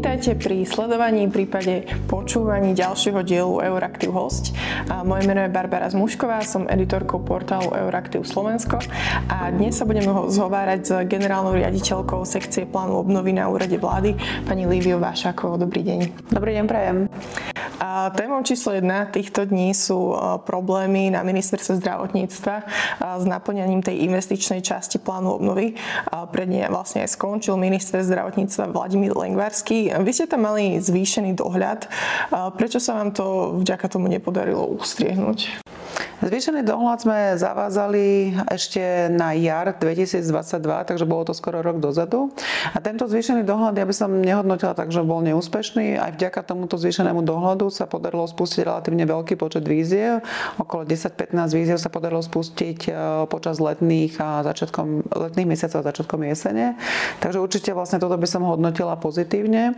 Vítajte pri sledovaní, prípade počúvaní ďalšieho dielu Euraktiv Host. Moje meno je Barbara Zmušková, som editorkou portálu Euraktiv Slovensko a dnes sa budeme zhovárať s generálnou riaditeľkou sekcie plánu obnovy na úrade vlády, pani Líviu Vášakovou. Dobrý deň. Dobrý deň, prajem. A témou číslo jedna týchto dní sú e, problémy na ministerstve zdravotníctva e, s naplňaním tej investičnej časti plánu obnovy. Pred nej vlastne aj skončil minister zdravotníctva Vladimír Lengvarský. Vy ste tam mali zvýšený dohľad. Prečo sa vám to vďaka tomu nepodarilo ustriehnúť? Zvýšený dohľad sme zavázali ešte na jar 2022, takže bolo to skoro rok dozadu. A tento zvýšený dohľad ja by som nehodnotila tak, že bol neúspešný. Aj vďaka tomuto zvýšenému dohľadu sa podarilo spustiť relatívne veľký počet víziev. Okolo 10-15 víziev sa podarilo spustiť e, počas letných a začiatkom, letných mesiacov a začiatkom jesene. Takže určite vlastne toto by som hodnotila pozitívne.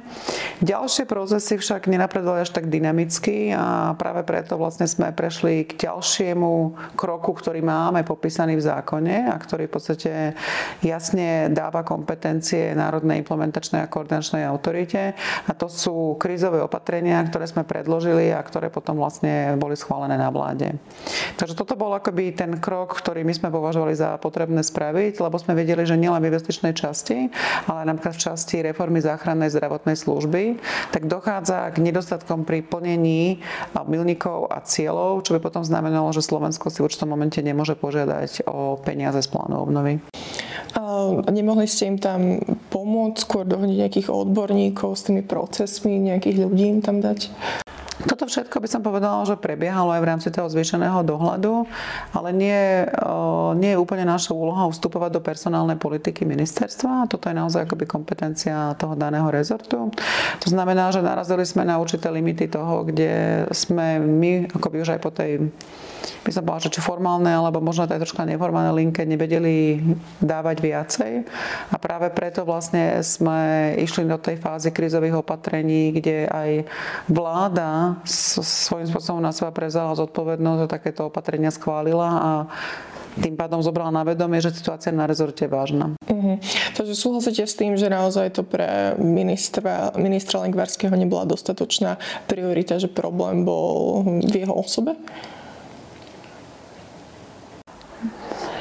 Ďalšie procesy však nenapredovali až tak dynamicky a práve preto vlastne sme prešli k ďalšie ďalšiemu kroku, ktorý máme popísaný v zákone a ktorý v podstate jasne dáva kompetencie Národnej implementačnej a koordinačnej autorite. A to sú krízové opatrenia, ktoré sme predložili a ktoré potom vlastne boli schválené na vláde. Takže toto bol akoby ten krok, ktorý my sme považovali za potrebné spraviť, lebo sme vedeli, že nielen v investičnej časti, ale napríklad v časti reformy záchrannej zdravotnej služby, tak dochádza k nedostatkom pri plnení milníkov a cieľov, čo by potom znamenalo, že Slovensko si v určitom momente nemôže požiadať o peniaze z plánu obnovy. Nemohli ste im tam pomôcť, skôr dohodiť nejakých odborníkov s tými procesmi, nejakých ľudí im tam dať? Toto všetko by som povedala, že prebiehalo aj v rámci toho zvýšeného dohľadu, ale nie, nie je úplne našou úlohou vstupovať do personálnej politiky ministerstva. Toto je naozaj akoby kompetencia toho daného rezortu. To znamená, že narazili sme na určité limity toho, kde sme my akoby už aj po tej by som povedala, že či formálne, alebo možno aj troška neformálne linke nevedeli dávať viacej. A práve preto vlastne sme išli do tej fázy krizových opatrení, kde aj vláda svojím spôsobom na seba prezala zodpovednosť a takéto opatrenia schválila a tým pádom zobrala na vedomie, že situácia na rezorte je vážna. Uh-huh. Takže súhlasíte s tým, že naozaj to pre ministra, ministra Lengvarského nebola dostatočná priorita, že problém bol v jeho osobe?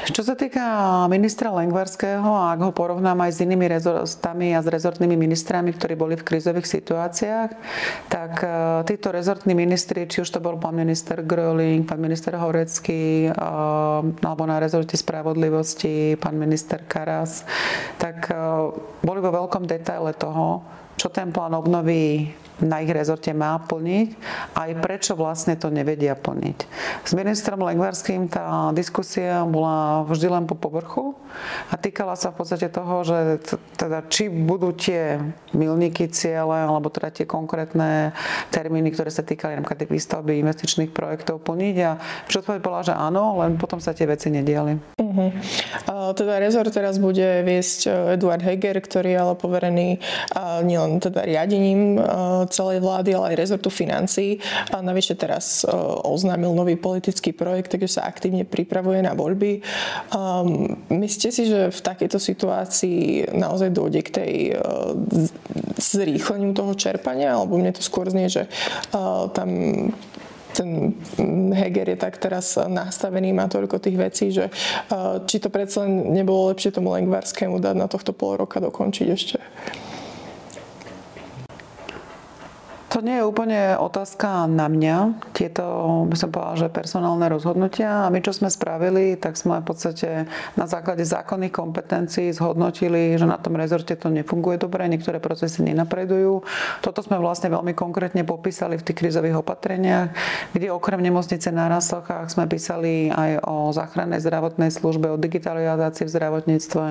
Čo sa týka ministra Lengvarského, a ak ho porovnám aj s inými rezortami a s rezortnými ministrami, ktorí boli v krizových situáciách, tak e, títo rezortní ministri, či už to bol pán minister Gröling, pán minister Horecký, e, alebo na rezorte spravodlivosti pán minister Karas, tak e, boli vo veľkom detaile toho, čo ten plán obnovy na ich rezorte má plniť aj prečo vlastne to nevedia plniť. S ministrom Lengvarským tá diskusia bola vždy len po povrchu a týkala sa v podstate toho, že teda či budú tie milníky ciele alebo teda tie konkrétne termíny, ktoré sa týkali napríklad výstavby investičných projektov plniť a všetko bola, že áno, len potom sa tie veci nediali. Uh-huh. A teda rezort teraz bude viesť e, Eduard Heger, ktorý je ale poverený nielen teda riadením celej vlády, ale aj rezortu financií. A navyše teraz e, oznámil nový politický projekt, takže sa aktívne pripravuje na voľby. Um, myslíte si, že v takejto situácii naozaj dôjde k tej uh, zrýchleniu toho čerpania? Alebo mne to skôr znie, že uh, tam ten Heger je tak teraz nastavený, má toľko tých vecí, že či to predsa nebolo lepšie tomu Lengvarskému dať na tohto pol roka dokončiť ešte? To nie je úplne otázka na mňa. Tieto, by som povedala, že personálne rozhodnutia. A my, čo sme spravili, tak sme v podstate na základe zákonných kompetencií zhodnotili, že na tom rezorte to nefunguje dobre, niektoré procesy nenapredujú. Toto sme vlastne veľmi konkrétne popísali v tých krizových opatreniach, kde okrem nemocnice na Rasochách sme písali aj o záchrannej zdravotnej službe, o digitalizácii v zdravotníctve.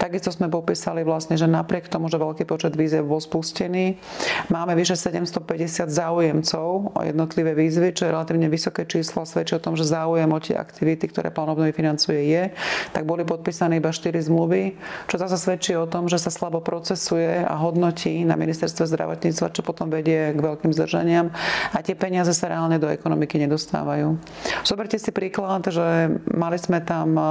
Takisto sme popísali vlastne, že napriek tomu, že veľký počet výzev bol spustený, máme vyše 750 250 záujemcov o jednotlivé výzvy, čo je relatívne vysoké číslo svedčí o tom, že záujem o tie aktivity, ktoré plán obnovy financuje je, tak boli podpísané iba 4 zmluvy, čo zase svedčí o tom, že sa slabo procesuje a hodnotí na ministerstve zdravotníctva, čo potom vedie k veľkým zdržaniam a tie peniaze sa reálne do ekonomiky nedostávajú. Zoberte si príklad, že mali sme tam e,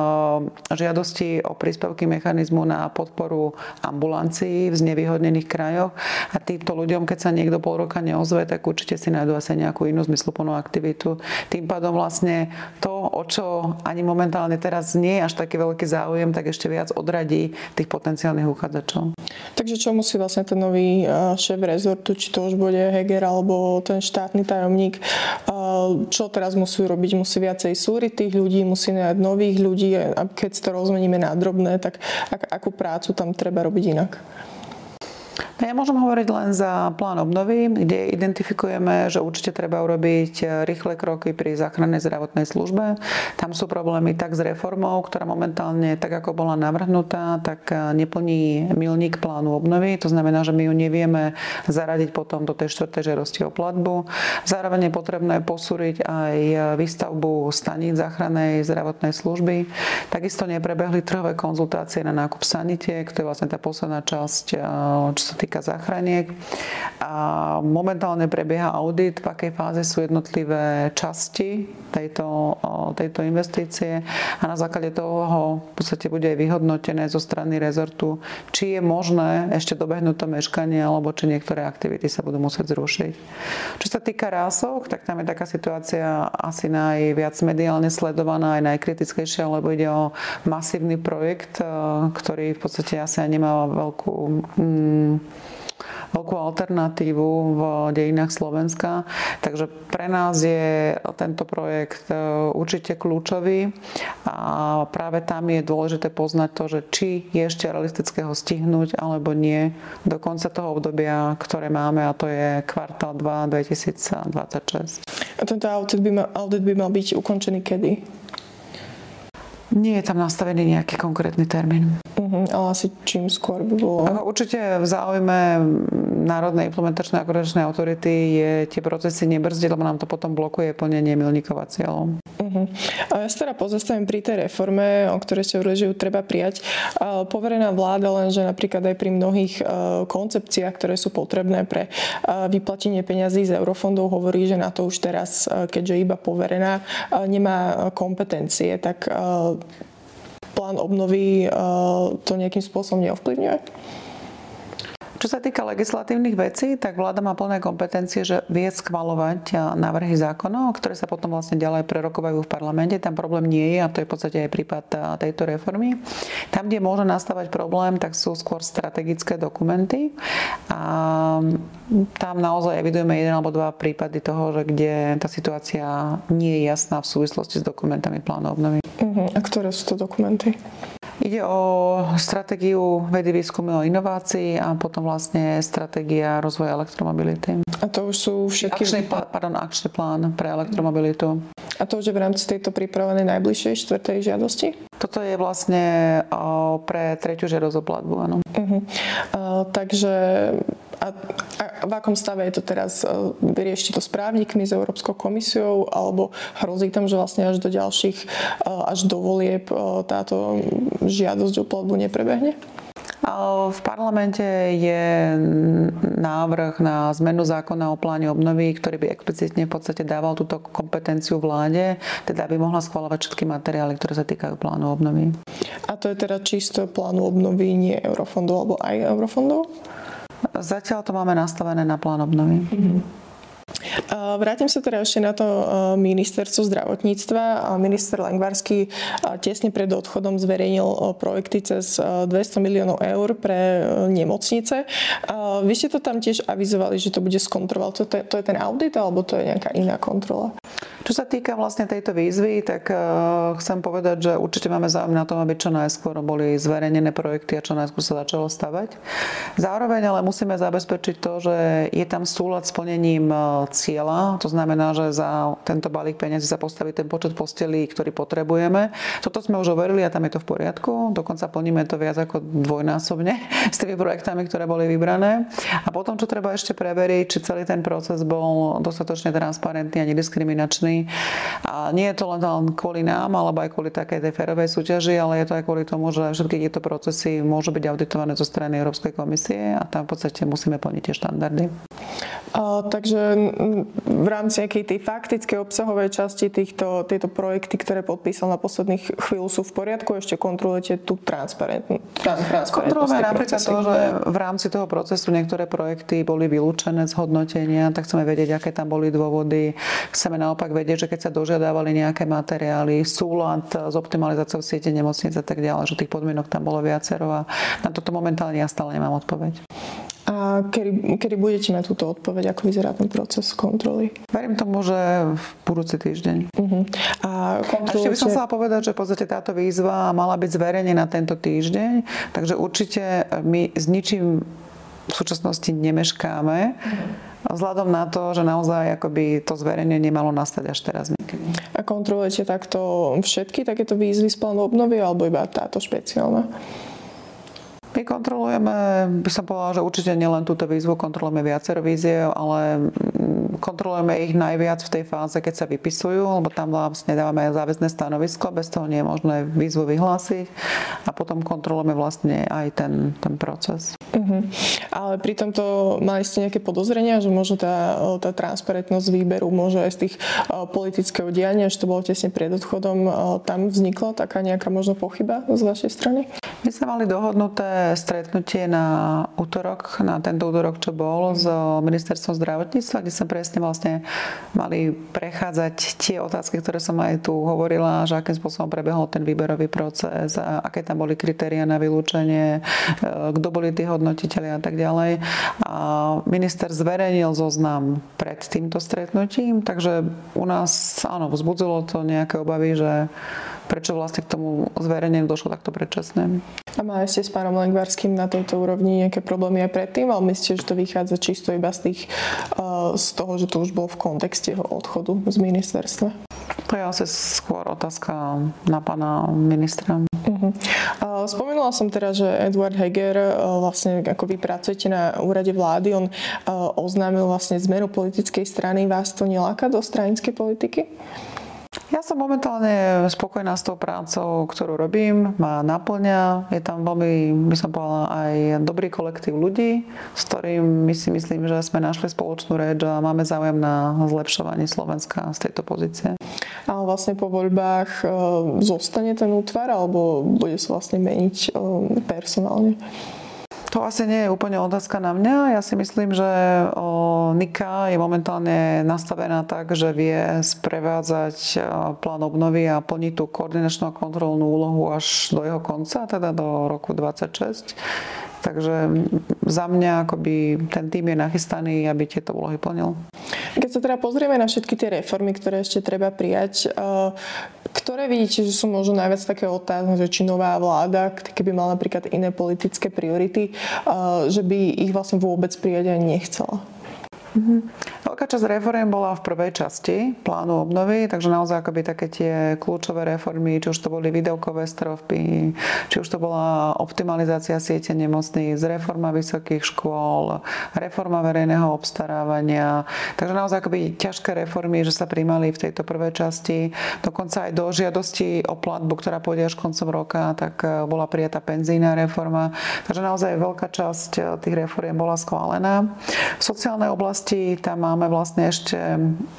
žiadosti o príspevky mechanizmu na podporu ambulancií v znevýhodnených krajoch a týmto ľuďom, keď sa niekto pol roka neozve, tak určite si nájdu asi nejakú inú zmysluplnú aktivitu. Tým pádom vlastne to, o čo ani momentálne teraz nie je až taký veľký záujem, tak ešte viac odradí tých potenciálnych uchádzačov. Takže čo musí vlastne ten nový šéf rezortu, či to už bude Heger alebo ten štátny tajomník, čo teraz musí robiť? Musí viacej súriť tých ľudí, musí nájsť nových ľudí a keď to rozmeníme na drobné, tak ak, akú prácu tam treba robiť inak? Ja môžem hovoriť len za plán obnovy, kde identifikujeme, že určite treba urobiť rýchle kroky pri záchrannej zdravotnej službe. Tam sú problémy tak s reformou, ktorá momentálne, tak ako bola navrhnutá, tak neplní milník plánu obnovy. To znamená, že my ju nevieme zaradiť potom do tej štvrtej žerosti o platbu. Zároveň je potrebné posúriť aj výstavbu staníc záchrannej zdravotnej služby. Takisto neprebehli trhové konzultácie na nákup sanitiek, to je vlastne tá posledná časť, čo sa týka týka záchraniek. A momentálne prebieha audit, v akej fáze sú jednotlivé časti tejto, tejto investície a na základe toho v podstate bude aj vyhodnotené zo strany rezortu, či je možné ešte dobehnúť to meškanie alebo či niektoré aktivity sa budú musieť zrušiť. Čo sa týka rások, tak tam je taká situácia asi najviac mediálne sledovaná aj najkritickejšia, lebo ide o masívny projekt, ktorý v podstate asi nemá veľkú mm, veľkú alternatívu v dejinách Slovenska. Takže pre nás je tento projekt e, určite kľúčový a práve tam je dôležité poznať to, že či je ešte realistické ho stihnúť alebo nie do konca toho obdobia, ktoré máme a to je kvartál 2 2026. A tento audit by mal, audit by mal byť ukončený kedy? Nie je tam nastavený nejaký konkrétny termín. Uh-huh, ale asi čím skôr by bolo? Určite v záujme Národnej implementačnej a koordinačnej autority je tie procesy nebrzdiť, lebo nám to potom blokuje plnenie milníkova cieľov. Uh-huh. A ja sa teda pozastavím pri tej reforme, o ktorej ste hovorili, že ju treba prijať. Poverená vláda lenže napríklad aj pri mnohých e, koncepciách, ktoré sú potrebné pre e, vyplatenie peňazí z eurofondov, hovorí, že na to už teraz, e, keďže iba poverená, nemá kompetencie. Tak plán obnovy eh, to nejakým spôsobom neovplyvňuje? Čo sa týka legislatívnych vecí, tak vláda má plné kompetencie, že vie schvalovať návrhy zákonov, ktoré sa potom vlastne ďalej prerokovajú v parlamente. Tam problém nie je a to je v podstate aj prípad tejto reformy. Tam, kde môže nastávať problém, tak sú skôr strategické dokumenty. A tam naozaj evidujeme jeden alebo dva prípady toho, že kde tá situácia nie je jasná v súvislosti s dokumentami plánu obnovy. Uh-huh. A ktoré sú to dokumenty? Ide o stratégiu vedy, výskumu a inovácií a potom vlastne stratégia rozvoja elektromobility. A to už sú všetky... Akčný, pardon, akčný plán pre elektromobilitu. A to už je v rámci tejto pripravenej najbližšej štvrtej žiadosti? Toto je vlastne pre tretiu žiadosť o platbu, áno. Uh-huh. Uh, takže a, a v akom stave je to teraz? E, vyriešte to s právnikmi, s Európskou komisiou, alebo hrozí tam, že vlastne až do ďalších, e, až do volieb e, táto žiadosť o platbu neprebehne? V parlamente je návrh na zmenu zákona o pláne obnovy, ktorý by explicitne v podstate dával túto kompetenciu vláde, teda aby mohla schvalovať všetky materiály, ktoré sa týkajú plánu obnovy. A to je teda čisto plánu obnovy, nie eurofondov alebo aj eurofondov? Zatiaľ to máme nastavené na plán obnovy. Mm-hmm. Vrátim sa teda ešte na to ministerstvo zdravotníctva. Minister Langvarský tesne pred odchodom zverejnil projekty cez 200 miliónov eur pre nemocnice. Vy ste to tam tiež avizovali, že to bude skontrolovať. To, to je ten audit alebo to je nejaká iná kontrola? Čo sa týka vlastne tejto výzvy, tak uh, chcem povedať, že určite máme záujem na tom, aby čo najskôr boli zverejnené projekty a čo najskôr sa začalo stavať. Zároveň ale musíme zabezpečiť to, že je tam súlad s plnením e, cieľa. To znamená, že za tento balík peniazy sa postaví ten počet postelí, ktorý potrebujeme. Toto sme už overili a tam je to v poriadku. Dokonca plníme to viac ako dvojnásobne s tými projektami, ktoré boli vybrané. A potom, čo treba ešte preveriť, či celý ten proces bol dostatočne transparentný a nediskriminačný. A nie je to len kvôli nám, alebo aj kvôli takej tej férovej súťaži, ale je to aj kvôli tomu, že všetky tieto procesy môžu byť auditované zo strany Európskej komisie a tam v podstate musíme plniť tie štandardy. A, takže v rámci nejakej tej faktickej obsahovej časti týchto, tieto projekty, ktoré podpísal na posledných chvíľu sú v poriadku, ešte kontrolujete tú transparentnosť. Kontrolujeme napríklad to, že v rámci toho procesu niektoré projekty boli vylúčené z hodnotenia, tak chceme vedieť, aké tam boli dôvody. Chceme naopak vedieť, že keď sa dožiadávali nejaké materiály, súlad s optimalizáciou siete nemocnic a tak ďalej, že tých podmienok tam bolo viacero a na toto momentálne ja stále nemám odpoveď. A kedy, kedy budete mať túto odpoveď, ako vyzerá ten proces kontroly? Verím tomu, že v budúci týždeň. Uh-huh. A kontrolujete... ešte by som chcela povedať, že v podstate táto výzva mala byť zverejnená tento týždeň, takže určite my s ničím v súčasnosti nemeškáme. Uh-huh vzhľadom na to, že naozaj akoby to zverejnenie malo nastať až teraz niekedy. A kontrolujete takto všetky takéto výzvy z plánu obnovy alebo iba táto špeciálna? My kontrolujeme, by som povedala, že určite nielen túto výzvu, kontrolujeme viacero víziev, ale mm, kontrolujeme ich najviac v tej fáze, keď sa vypisujú, lebo tam vlastne dávame záväzné stanovisko, bez toho nie je možné výzvu vyhlásiť a potom kontrolujeme vlastne aj ten, ten proces. Uh-huh. Ale pri tomto mali ste nejaké podozrenia, že možno tá, tá transparentnosť výberu môže aj z tých politického diania, že to bolo tesne pred odchodom, tam vznikla taká nejaká možno pochyba z vašej strany? My sme mali dohodnuté stretnutie na útorok, na tento útorok, čo bol s ministerstvom zdravotníctva, kde sa presne vlastne mali prechádzať tie otázky, ktoré som aj tu hovorila, že akým spôsobom prebehol ten výberový proces, aké tam boli kritéria na vylúčenie, e, kto boli tí hodnotiteľi a tak ďalej. A minister zverejnil zoznam pred týmto stretnutím, takže u nás, áno, vzbudzilo to nejaké obavy, že prečo vlastne k tomu zverejneniu došlo takto predčasné. A mali ste s pánom Lengvarským na tejto úrovni nejaké problémy aj predtým, ale myslíte, že to vychádza čisto iba z, tých, eh, z toho, že to už bolo v kontexte jeho odchodu z ministerstva? To je asi skôr otázka na pána ministra. Uh-huh. Spomínala som teraz, že Eduard Heger, eh, vlastne ako vy pracujete na úrade vlády, on eh, oznámil vlastne zmenu politickej strany. Vás to neláka do stranickej politiky? Ja som momentálne spokojná s tou prácou, ktorú robím, ma naplňa. Je tam veľmi, by som povedala, aj dobrý kolektív ľudí, s ktorým my si myslím, že sme našli spoločnú reč a máme záujem na zlepšovanie Slovenska z tejto pozície. Ale vlastne po voľbách e, zostane ten útvar alebo bude sa vlastne meniť e, personálne? To asi nie je úplne otázka na mňa. Ja si myslím, že Nika je momentálne nastavená tak, že vie sprevádzať plán obnovy a plniť tú koordinačnú a kontrolnú úlohu až do jeho konca, teda do roku 2026. Takže za mňa akoby ten tým je nachystaný, aby tieto úlohy plnil. Keď sa teda pozrieme na všetky tie reformy, ktoré ešte treba prijať, eh, ktoré vidíte, že sú možno najviac také otázne, že či nová vláda, keby mala napríklad iné politické priority, eh, že by ich vlastne vôbec prijať ani nechcela? Mm-hmm. Veľká časť reform bola v prvej časti plánu obnovy, takže naozaj akoby také tie kľúčové reformy, či už to boli videokové stropy, či už to bola optimalizácia siete nemocníc, reforma vysokých škôl, reforma verejného obstarávania. Takže naozaj akoby ťažké reformy, že sa príjmali v tejto prvej časti. Dokonca aj do žiadosti o platbu, ktorá pôjde až koncom roka, tak e, bola prijatá penzína reforma. Takže naozaj veľká časť e, tých reform bola schválená. V sociálnej oblasti tam máme vlastne ešte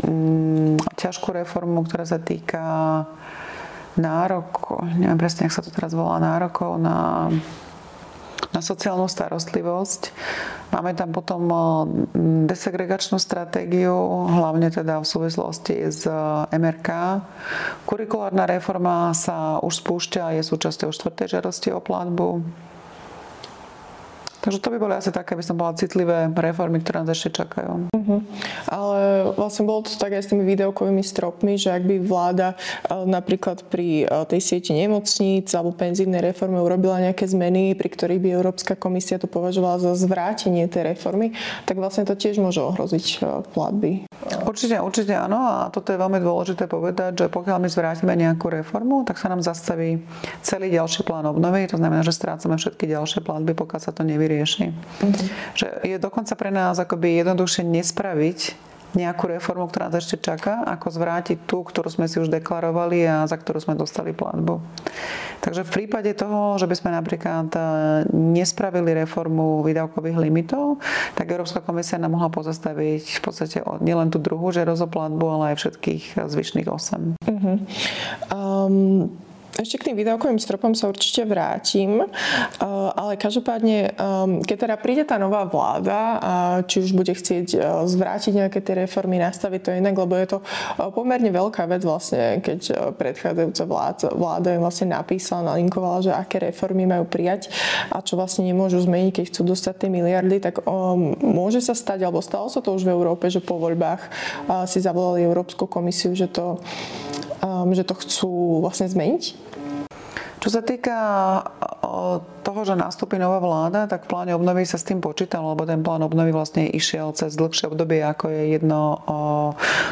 mm, ťažkú reformu, ktorá sa týka nárokov, neviem presne, ak sa to teraz volá, nárokov na na sociálnu starostlivosť. Máme tam potom desegregačnú stratégiu, hlavne teda v súvislosti s MRK. Kurikulárna reforma sa už spúšťa, je súčasťou štvrtej žiadosti o platbu. Takže to by boli asi také, by som bola citlivé reformy, ktoré nás ešte čakajú. Uh-huh. Ale vlastne bolo to tak aj s tými videokovými stropmi, že ak by vláda e, napríklad pri e, tej sieti nemocníc alebo penzívnej reforme urobila nejaké zmeny, pri ktorých by Európska komisia to považovala za zvrátenie tej reformy, tak vlastne to tiež môže ohroziť e, platby. Určite, určite áno a toto je veľmi dôležité povedať, že pokiaľ my zvrátime nejakú reformu, tak sa nám zastaví celý ďalší plán obnovy, to znamená, že strácame všetky ďalšie platby, pokiaľ sa to nevyrieši. Mm-hmm. Že je dokonca pre nás akoby jednoduchšie nespraviť nejakú reformu, ktorá nás ešte čaká, ako zvrátiť tú, ktorú sme si už deklarovali a za ktorú sme dostali platbu. Takže v prípade toho, že by sme napríklad e, nespravili reformu výdavkových limitov, tak Európska komisia nám mohla pozastaviť v podstate nielen tú druhú žiadosť o platbu, ale aj všetkých zvyšných 8. Uh-huh. Um, ešte k tým výdavkovým stropom sa určite vrátim, eh, ale každopádne, eh, keď teda príde tá nová vláda, či už bude chcieť eh, zvrátiť nejaké tie reformy, nastaviť to inak, lebo je to pomerne veľká vec vlastne, keď predchádzajúca vláda, vláda im vlastne napísala, nalinkovala, že aké reformy majú prijať a čo vlastne nemôžu zmeniť, keď chcú dostať tie miliardy, tak môže sa stať, alebo stalo sa to už v Európe, že po voľbách si zavolali Európsku komisiu, že to um, že to chcú vlastne zmeniť? Čo sa týka toho, že nastúpi nová vláda, tak v pláne obnovy sa s tým počítalo, lebo ten plán obnovy vlastne išiel cez dlhšie obdobie, ako je jedno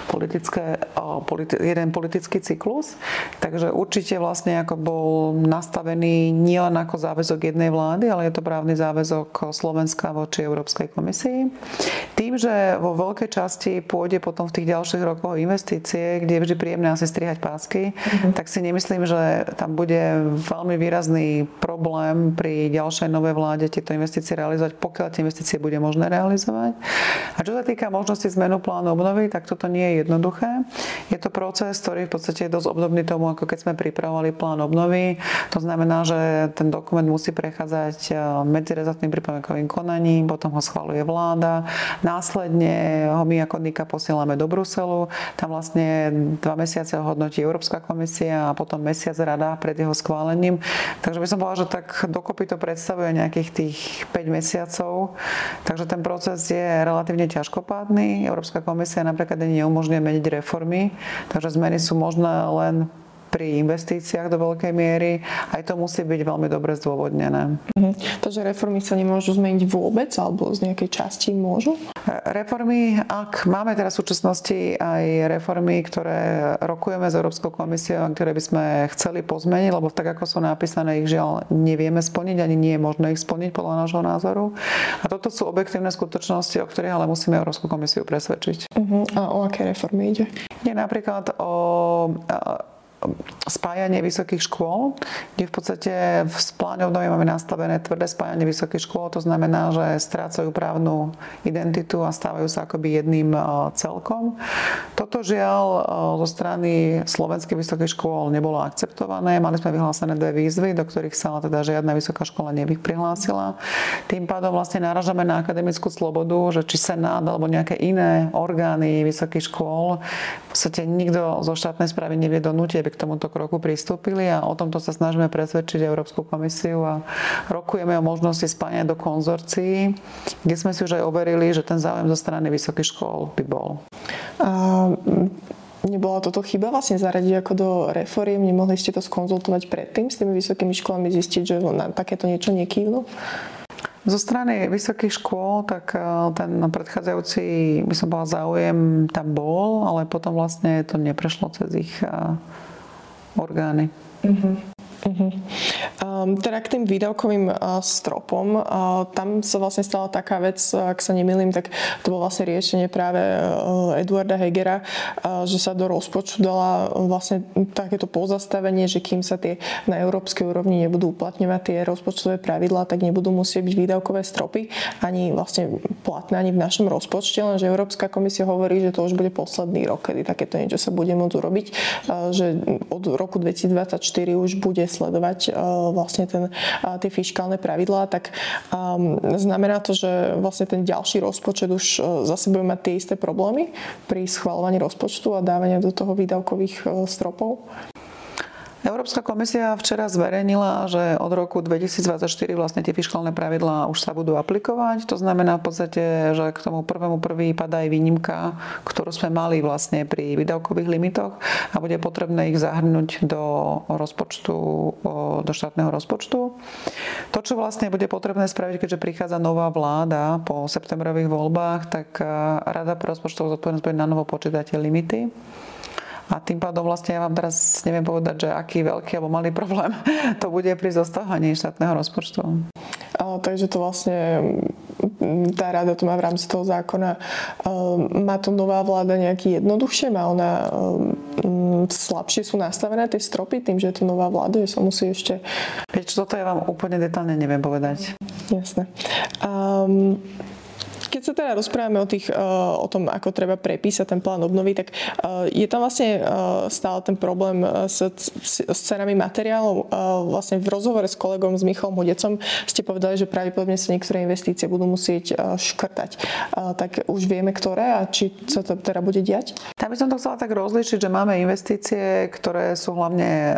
politické, politi- jeden politický cyklus. Takže určite vlastne ako bol nastavený nielen ako záväzok jednej vlády, ale je to právny záväzok Slovenska voči Európskej komisii. Tým, že vo veľkej časti pôjde potom v tých ďalších rokoch investície, kde je vždy príjemné asi strihať pásky, mm-hmm. tak si nemyslím, že tam bude veľmi výrazný problém pri ďalšej novej vláde tieto investície realizovať, pokiaľ tie investície bude možné realizovať. A čo sa týka možnosti zmenu plánu obnovy, tak toto nie je jednoduché. Je to proces, ktorý v podstate je dosť obdobný tomu, ako keď sme pripravovali plán obnovy. To znamená, že ten dokument musí prechádzať e, medzirezortným pripomienkovým konaním, potom ho schvaluje vláda, následne ho my ako NIKA posielame do Bruselu, tam vlastne dva mesiace ho hodnotí Európska komisia a potom mesiac rada pred jeho schválením schválením. Takže by som povedala, že tak dokopy to predstavuje nejakých tých 5 mesiacov. Takže ten proces je relatívne ťažkopádny. Európska komisia napríklad neumožňuje meniť reformy, takže zmeny sú možné len pri investíciách do veľkej miery. Aj to musí byť veľmi dobre zdôvodnené. Mhm. Takže reformy sa nemôžu zmeniť vôbec alebo z nejakej časti môžu? Reformy, ak máme teraz v súčasnosti aj reformy, ktoré rokujeme s Európskou komisiou, ktoré by sme chceli pozmeniť, lebo tak ako sú napísané, ich žiaľ nevieme splniť, ani nie je možné ich splniť podľa nášho názoru. A toto sú objektívne skutočnosti, o ktorých ale musíme Európsku komisiu presvedčiť. Uh-huh. A o aké reformy ide? Je napríklad o spájanie vysokých škôl, kde v podstate v obnovy máme nastavené tvrdé spájanie vysokých škôl, to znamená, že strácajú právnu identitu a stávajú sa akoby jedným e, celkom. Toto žiaľ e, zo strany slovenských vysokých škôl nebolo akceptované. Mali sme vyhlásené dve výzvy, do ktorých sa teda žiadna vysoká škola neprihlásila. Tým pádom vlastne náražame na akademickú slobodu, že či Senát alebo nejaké iné orgány vysokých škôl, v podstate nikto zo štátnej správy nevie donútiť, aby k tomuto kroku pristúpili a o tomto sa snažíme presvedčiť Európsku komisiu a rokujeme o možnosti spájania do konzorcií, kde sme si už aj overili, že ten záujem zo strany vysokých škôl by bol. A Nebola toto chyba vlastne zaradiť ako do reforiem? Nemohli ste to skonzultovať predtým s tými vysokými školami, zistiť, že na takéto niečo nekývnu? Zo strany vysokých škôl, tak eh, ten predchádzajúci, by som bola záujem, tam bol, ale potom vlastne to neprešlo cez ich eh, orgány. Uh-huh. Um, teda k tým výdavkovým uh, stropom, uh, tam sa vlastne stala taká vec, ak sa nemýlim, tak to bolo vlastne riešenie práve uh, Eduarda Hegera, uh, že sa do rozpočtu dala vlastne takéto pozastavenie, že kým sa tie na európskej úrovni nebudú uplatňovať tie rozpočtové pravidlá, tak nebudú musieť byť výdavkové stropy ani vlastne platné ani v našom rozpočte, lenže Európska komisia hovorí, že to už bude posledný rok, kedy takéto niečo sa bude môcť urobiť, uh, že od roku 2024 už bude sledovať e, vlastne ten, tie fiskálne pravidlá, tak um, znamená to, že vlastne ten ďalší rozpočet už e, zase bude mať tie isté problémy pri schvalovaní rozpočtu a dávania do toho výdavkových stropov? Európska komisia včera zverejnila, že od roku 2024 vlastne tie fiskálne pravidlá už sa budú aplikovať. To znamená v podstate, že k tomu prvému prvý padá aj výnimka, ktorú sme mali vlastne pri výdavkových limitoch a bude potrebné ich zahrnúť do rozpočtu, do štátneho rozpočtu. To, čo vlastne bude potrebné spraviť, keďže prichádza nová vláda po septembrových voľbách, tak Rada pre rozpočtovú zodpovednosť bude na novo počítať limity. A tým pádom vlastne ja vám teraz neviem povedať, že aký veľký alebo malý problém to bude pri zostávení štátneho rozpočtu. A, takže to vlastne tá rada to má v rámci toho zákona. Má to nová vláda nejaký jednoduchšie? Má ona slabšie sú nastavené tie stropy tým, že je to nová vláda, že sa musí ešte... Vieš, toto ja vám úplne detálne neviem povedať. Jasné. Um, keď sa teda rozprávame o, tých, eh, o tom, ako treba prepísať ten plán obnovy, tak eh, je tam vlastne eh, stále ten problém s, s cenami materiálov. Vlastne v rozhovore s kolegom, s Michalom Hodecom ste povedali, že pravdepodobne sa niektoré investície budú musieť škrtať. Tak už vieme, ktoré a či sa to teda bude diať? Tam by som to chcela tak rozlišiť, že máme investície, ktoré sú hlavne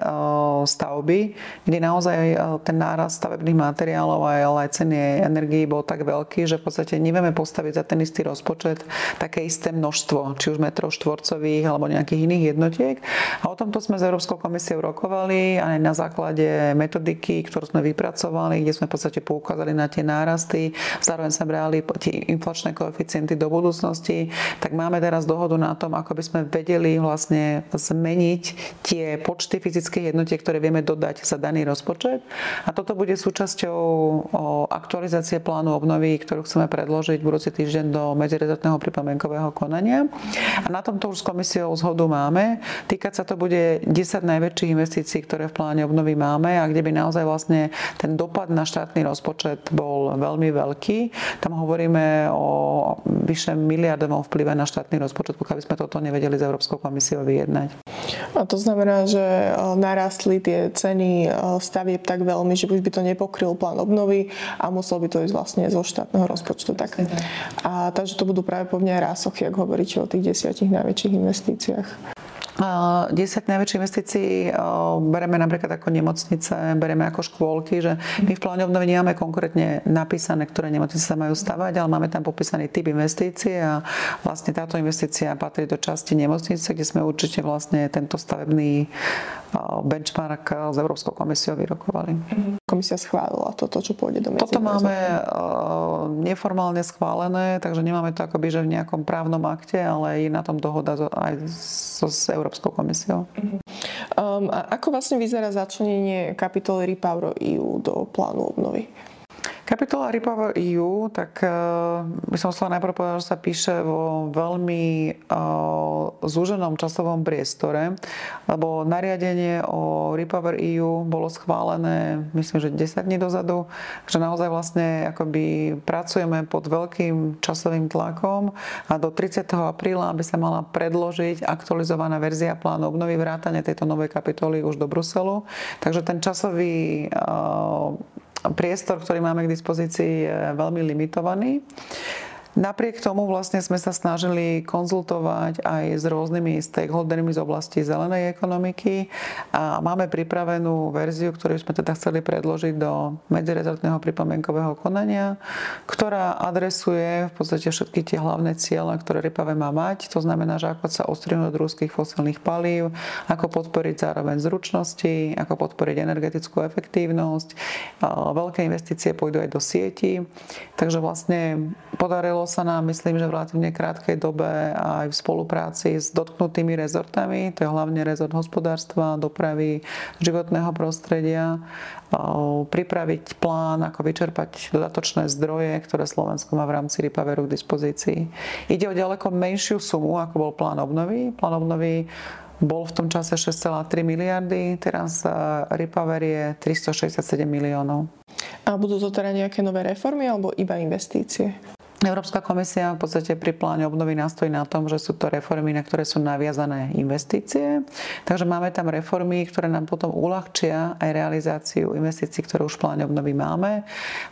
stavby, kde naozaj ten náraz stavebných materiálov ale aj ceny energii bol tak veľký, že v podstate nevieme postaviť za ten istý rozpočet také isté množstvo, či už metrov štvorcových alebo nejakých iných jednotiek. A o tomto sme s Európskou komisiou rokovali aj na základe metodiky, ktorú sme vypracovali, kde sme v podstate poukázali na tie nárasty, zároveň sme brali tie inflačné koeficienty do budúcnosti, tak máme teraz dohodu na tom, ako by sme vedeli vlastne zmeniť tie počty fyzických jednotiek, ktoré vieme dodať za daný rozpočet. A toto bude súčasťou aktualizácie plánu obnovy, ktorú chceme predložiť budúci týždeň do medzirezortného pripomienkového konania. A na tomto už s komisiou zhodu máme. Týkať sa to bude 10 najväčších investícií, ktoré v pláne obnovy máme a kde by naozaj vlastne ten dopad na štátny rozpočet bol veľmi veľký. Tam hovoríme o vyše miliardovom vplyve na štátny rozpočet, pokiaľ by sme toto nevedeli s Európskou komisiou vyjednať. A to znamená, že e, narastli tie ceny e, stavieb tak veľmi, že už by to nepokryl plán obnovy a musel by to ísť vlastne zo štátneho rozpočtu. Tak. A takže to budú práve po mne rásochy, ak hovoríte o tých desiatich najväčších investíciách. 10 najväčších investícií bereme napríklad ako nemocnice, bereme ako škôlky, že my v pláne obnovy nemáme konkrétne napísané, ktoré nemocnice sa majú stavať, ale máme tam popísaný typ investície a vlastne táto investícia patrí do časti nemocnice, kde sme určite vlastne tento stavebný benchmark s Európskou komisiou vyrokovali. Komisia schválila toto, čo pôjde do Toto máme neformálne schválené, takže nemáme to akoby, že v nejakom právnom akte, ale je na tom dohoda aj so, s Európskou komisiou. Um, a ako vlastne vyzerá začlenenie kapitoly Repower EU do plánu obnovy? Kapitola Repower EU, tak uh, by som chcela najprv povedať, že sa píše vo veľmi uh, zúženom časovom priestore, lebo nariadenie o Repower EU bolo schválené, myslím, že 10 dní dozadu, že naozaj vlastne akoby pracujeme pod veľkým časovým tlakom a do 30. apríla by sa mala predložiť aktualizovaná verzia plánu obnovy vrátane tejto novej kapitoly už do Bruselu. Takže ten časový uh, priestor, ktorý máme k dispozícii, je veľmi limitovaný. Napriek tomu vlastne sme sa snažili konzultovať aj s rôznymi stakeholdermi z oblasti zelenej ekonomiky a máme pripravenú verziu, ktorú sme teda chceli predložiť do medzirezortného pripomienkového konania, ktorá adresuje v podstate všetky tie hlavné ciele, ktoré Ripave má mať. To znamená, že ako sa ostrihnúť od ruských fosilných palív, ako podporiť zároveň zručnosti, ako podporiť energetickú efektívnosť. Veľké investície pôjdu aj do sieti. Takže vlastne podarilo sa nám, myslím, že v relatívne krátkej dobe aj v spolupráci s dotknutými rezortami, to je hlavne rezort hospodárstva, dopravy, životného prostredia, pripraviť plán, ako vyčerpať dodatočné zdroje, ktoré Slovensko má v rámci Ripaveru k dispozícii. Ide o ďaleko menšiu sumu, ako bol plán obnovy. Plán obnovy bol v tom čase 6,3 miliardy, teraz Ripaver je 367 miliónov. A budú to teda nejaké nové reformy alebo iba investície? Európska komisia v podstate pri pláne obnovy nastojí na tom, že sú to reformy, na ktoré sú naviazané investície. Takže máme tam reformy, ktoré nám potom uľahčia aj realizáciu investícií, ktoré už v pláne obnovy máme.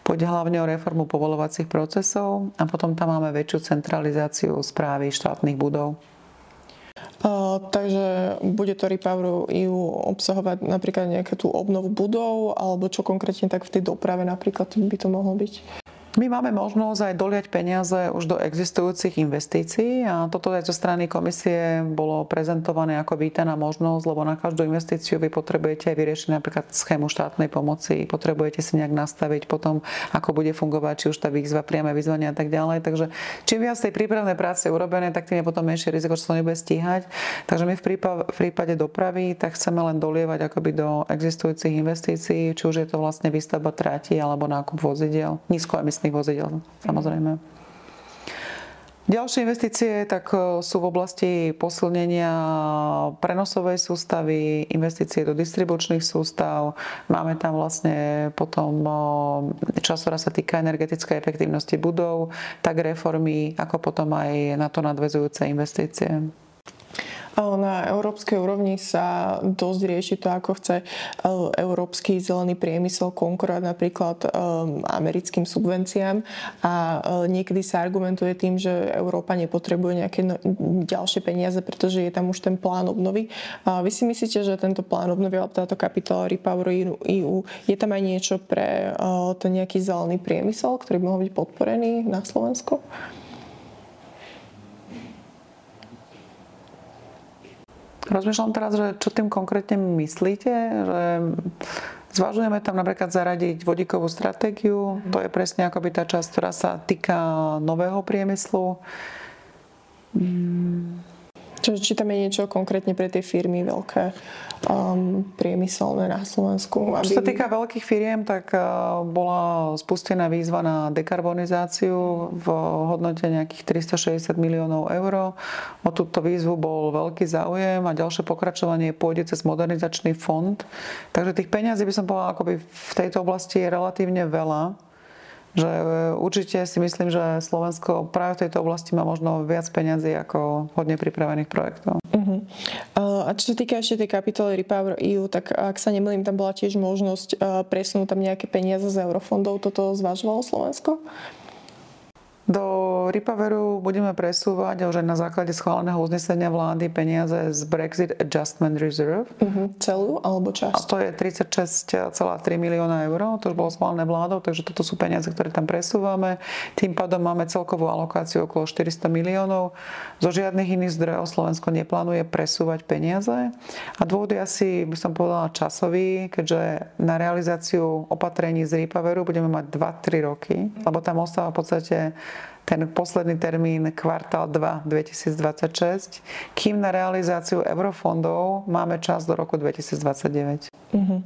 Pôjde hlavne o reformu povolovacích procesov a potom tam máme väčšiu centralizáciu správy štátnych budov. Uh, takže bude to Repower EU obsahovať napríklad nejakú tú obnovu budov, alebo čo konkrétne tak v tej doprave napríklad by to mohlo byť? My máme možnosť aj doliať peniaze už do existujúcich investícií a toto aj zo strany komisie bolo prezentované ako vítaná možnosť, lebo na každú investíciu vy potrebujete aj vyriešiť napríklad schému štátnej pomoci, potrebujete si nejak nastaviť potom, ako bude fungovať, či už tá výzva, priame vyzvania a tak ďalej. Takže čím viac tej prípravnej práce urobené, tak tým je potom menšie riziko, že sa to nebude stíhať. Takže my v prípade, dopravy tak chceme len dolievať akoby do existujúcich investícií, či už je to vlastne výstavba tráti alebo nákup vozidiel, nízkoemisných vlastných vozidel, samozrejme. Ďalšie investície tak e, sú v oblasti posilnenia prenosovej sústavy, investície do distribučných sústav. Máme tam vlastne potom e, časť, ktorá sa týka energetickej efektívnosti budov, tak reformy, ako potom aj na to nadvezujúce investície. Na európskej úrovni sa dosť rieši to, ako chce e, európsky zelený priemysel konkurovať napríklad e, americkým subvenciám a e, niekedy sa argumentuje tým, že Európa nepotrebuje nejaké no, ďalšie peniaze, pretože je tam už ten plán obnovy. Vy si myslíte, že tento plán obnovy alebo táto kapitola Repower EU, je tam aj niečo pre ten nejaký zelený priemysel, ktorý by mohol byť podporený na Slovensku? Rozmýšľam teraz, že čo tým konkrétne myslíte, že Zvažujeme tam napríklad zaradiť vodíkovú stratégiu. To je presne akoby tá časť, ktorá sa týka nového priemyslu. Čiže či tam je niečo konkrétne pre tie firmy veľké um, priemyselné na Slovensku? Aby... Čo sa týka veľkých firiem, tak uh, bola spustená výzva na dekarbonizáciu v hodnote nejakých 360 miliónov eur. O túto výzvu bol veľký záujem a ďalšie pokračovanie pôjde cez modernizačný fond. Takže tých peňazí by som povedala, akoby v tejto oblasti je relatívne veľa že e, určite si myslím, že Slovensko práve v tejto oblasti má možno viac peňazí ako hodne pripravených projektov. Uh-huh. A čo sa týka ešte tej kapitoly Repower EU, tak ak sa nemýlim, tam bola tiež možnosť e, presunúť tam nejaké peniaze z eurofondov. Toto zvažovalo Slovensko? Do Repoweru budeme presúvať už aj na základe schváleného uznesenia vlády peniaze z Brexit Adjustment Reserve. Uh-huh. Celú alebo časť? A to je 36,3 milióna eur, to už bolo schválené vládou, takže toto sú peniaze, ktoré tam presúvame. Tým pádom máme celkovú alokáciu okolo 400 miliónov. Zo žiadnych iných zdrojov Slovensko neplánuje presúvať peniaze. A dôvod je asi, by som povedala, časový, keďže na realizáciu opatrení z Repoweru budeme mať 2-3 roky, lebo tam ostáva v podstate ten posledný termín kvartál 2 2026, kým na realizáciu eurofondov máme čas do roku 2029. Uh-huh.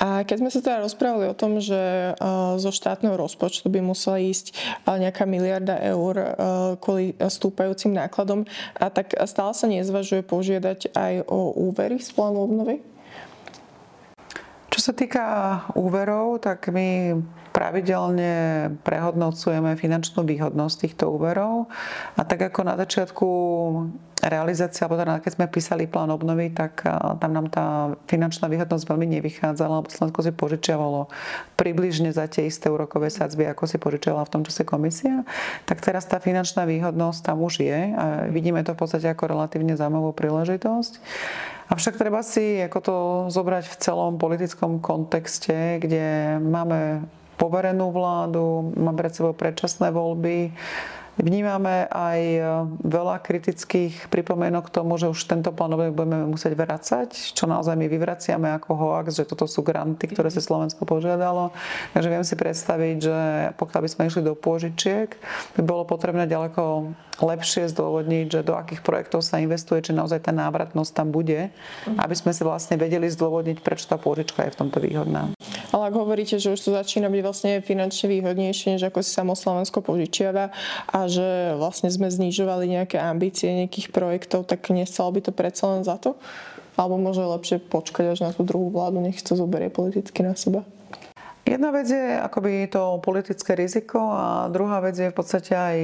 A keď sme sa teda rozprávali o tom, že zo štátneho rozpočtu by musela ísť nejaká miliarda eur kvôli stúpajúcim nákladom, a tak stále sa nezvažuje požiadať aj o úvery z plánu obnovy? Čo sa týka úverov, tak my pravidelne prehodnocujeme finančnú výhodnosť týchto úverov a tak ako na začiatku realizácia, alebo teda keď sme písali plán obnovy, tak tam nám tá finančná výhodnosť veľmi nevychádzala, lebo Slovensko si požičiavalo približne za tie isté úrokové sadzby, ako si požičiavala v tom čase komisia. Tak teraz tá finančná výhodnosť tam už je a vidíme to v podstate ako relatívne zaujímavú príležitosť. Avšak treba si ako to zobrať v celom politickom kontexte, kde máme poverenú vládu, má pred sebou predčasné voľby. Vnímame aj e, veľa kritických pripomienok k tomu, že už tento plán budeme musieť vracať, čo naozaj my vyvraciame ako hoax, že toto sú granty, ktoré si Slovensko požiadalo. Takže viem si predstaviť, že pokiaľ by sme išli do pôžičiek, by bolo potrebné ďaleko lepšie zdôvodniť, že do akých projektov sa investuje, či naozaj tá návratnosť tam bude, aby sme si vlastne vedeli zdôvodniť, prečo tá pôžička je v tomto výhodná. Ale ak hovoríte, že už to začína byť vlastne finančne výhodnejšie, než ako si samo Slovensko požičiava a že vlastne sme znižovali nejaké ambície nejakých projektov, tak nestalo by to predsa len za to? Alebo môže lepšie počkať až na tú druhú vládu, nech to zoberie politicky na seba? Jedna vec je akoby to politické riziko a druhá vec je v podstate aj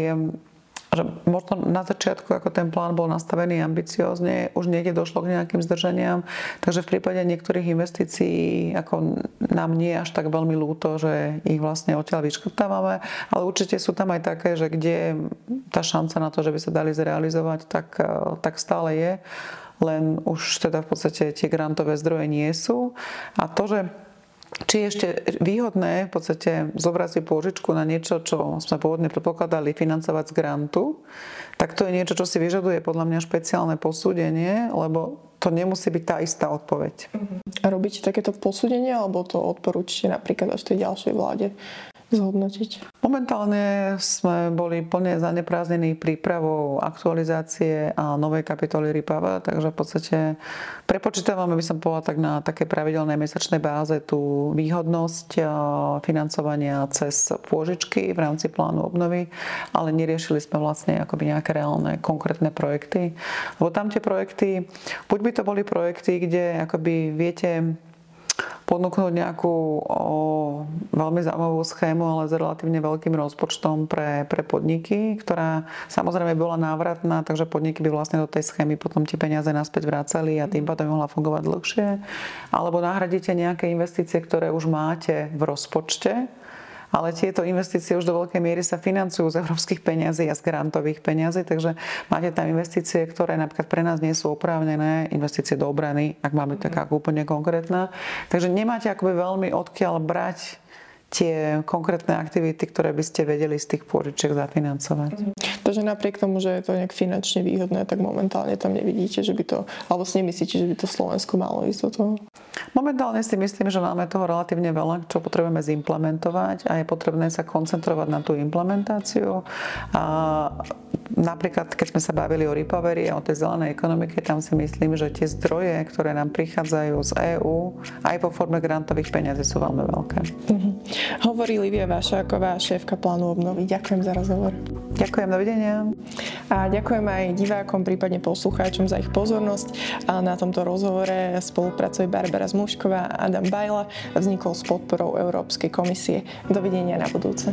že možno na začiatku, ako ten plán bol nastavený ambiciózne, už niekde došlo k nejakým zdržaniam, takže v prípade niektorých investícií ako nám nie až tak veľmi ľúto, že ich vlastne odtiaľ vyškrtávame, ale určite sú tam aj také, že kde tá šanca na to, že by sa dali zrealizovať, tak, e, tak stále je len už teda v podstate tie grantové zdroje nie sú. A to, že či je ešte výhodné v podstate zobrať si pôžičku na niečo, čo sme pôvodne predpokladali financovať z grantu, tak to je niečo, čo si vyžaduje podľa mňa špeciálne posúdenie, lebo to nemusí byť tá istá odpoveď. A robíte takéto posúdenie, alebo to odporúčite napríklad až tej ďalšej vláde zhodnotiť? Momentálne sme boli plne zaneprázdnení prípravou aktualizácie a novej kapitoly RIPAVA, takže v podstate prepočítavame, by som povedala, tak na také pravidelnej mesačnej báze tú výhodnosť financovania cez pôžičky v rámci plánu obnovy, ale neriešili sme vlastne akoby nejaké reálne konkrétne projekty. Lebo tam tie projekty, buď by to boli projekty, kde akoby viete ponúknuť nejakú o, veľmi zaujímavú schému, ale s relatívne veľkým rozpočtom pre, pre podniky, ktorá samozrejme bola návratná, takže podniky by vlastne do tej schémy potom tie peniaze naspäť vracali a tým pádom mohla fungovať dlhšie. Alebo nahradíte nejaké investície, ktoré už máte v rozpočte, ale tieto investície už do veľkej miery sa financujú z európskych peňazí a z grantových peňazí, takže máte tam investície, ktoré napríklad pre nás nie sú oprávnené, investície do obrany, ak máme taká úplne konkrétna. Takže nemáte akoby veľmi odkiaľ brať tie konkrétne aktivity, ktoré by ste vedeli z tých pôžičiek zafinancovať. Mm-hmm. Takže napriek tomu, že je to nejak finančne výhodné, tak momentálne tam nevidíte, že by to, alebo si nemyslíte, že by to Slovensko malo ísť do toho? Momentálne si myslím, že máme toho relatívne veľa, čo potrebujeme zimplementovať a je potrebné sa koncentrovať na tú implementáciu. A napríklad, keď sme sa bavili o recovery a o tej zelenej ekonomike, tam si myslím, že tie zdroje, ktoré nám prichádzajú z EÚ, aj po forme grantových peniazí sú veľmi veľké. Mm-hmm. Hovorí Livia Vášáková, šéfka plánu obnovy. Ďakujem za rozhovor. Ďakujem, dovidenia. A ďakujem aj divákom, prípadne poslucháčom za ich pozornosť. A na tomto rozhovore spolupracuje Barbara Zmušková a Adam Bajla. Vznikol s podporou Európskej komisie. Dovidenia na budúce.